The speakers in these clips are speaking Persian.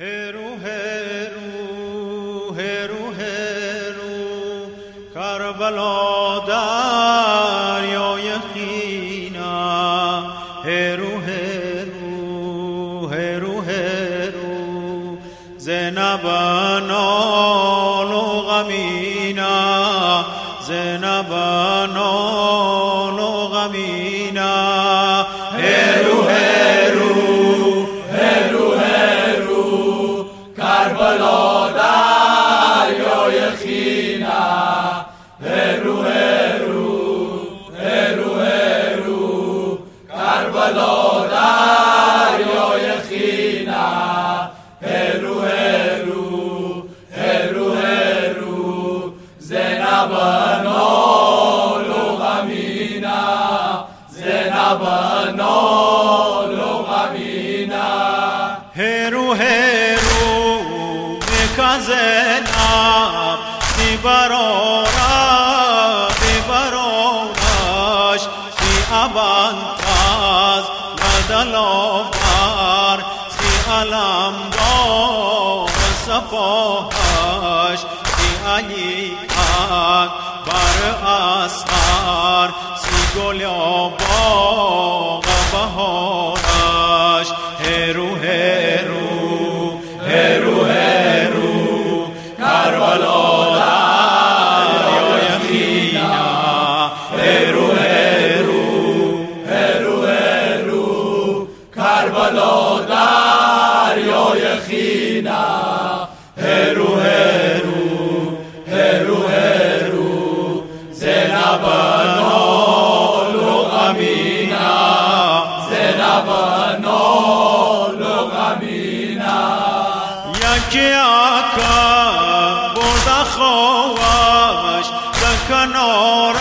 هرو هرو هرو هرو کربلا دریای خینا هرو هرو هرو هرو زینب نال غمینا زینب نال غمینا زینب نال و غمینا زینب نال و غمینا هرو هرو میکزنم دی برارا دی برارش دی ابانتاز ندلاور سی علم دار سپاهش سی علی اکبر اسقر سی گل باغ بهارش هرو در کنار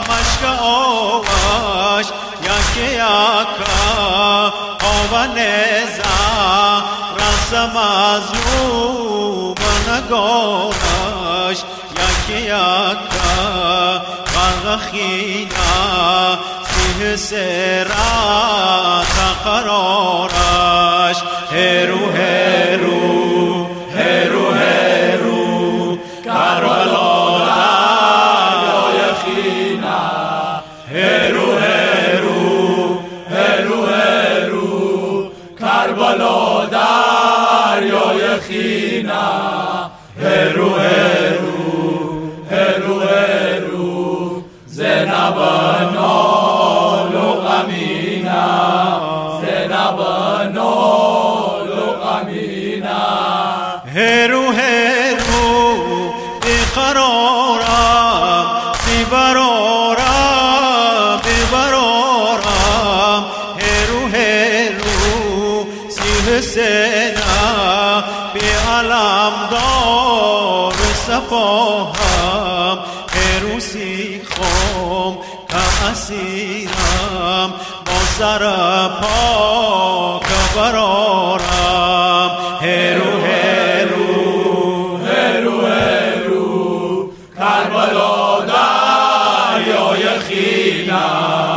مشک آوش یکی آکا آوا نزا رس مظلوم نگارش یکی آکا غرق خینا سیه سرات قرارش هرو. לא דריו יחינה, הרו הרו, הרו הרו سی حسینا بی علم دار سپاهم هرو سی خم که اسیرم با سر پاک برارم هرو هرو هرو هرو کربلا دریای خینا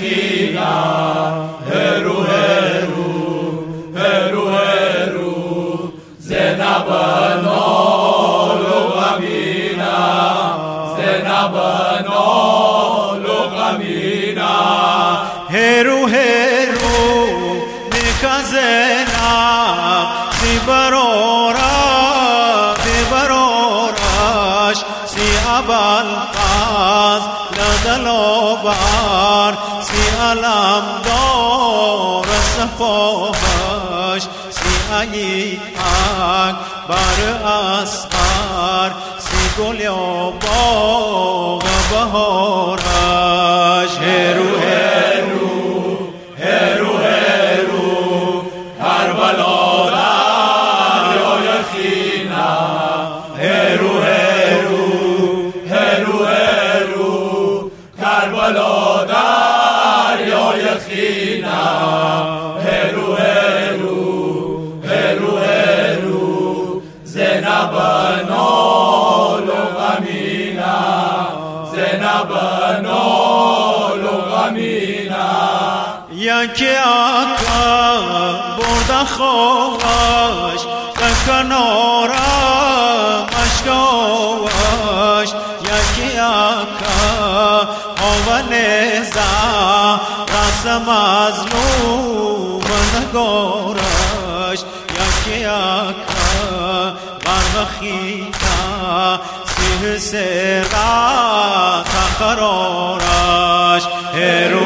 Shekhinah, Heru Heru, Heru Heru, Zenabano Logamina, Zenabano Logamina, Heru Heru, Nikazena, Sibarora, Sibororash, Siabalqaz, Nadalobar, علم دار سپاهش سی اکبر اسقر سی گل باغ بهارش. هرو هرو هرو هرو کربلا دریای خینا نبنال غمینا زنب نال غمینا کی آقا برد خوابش کنارا مشکاوش کی آقا آونه زا رسم از نوم نگارش یکی آقا غرق خیتا سیه سرا تقرارش هرو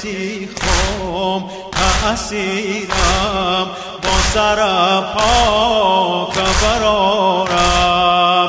خم اسیرم با سر پاک برارم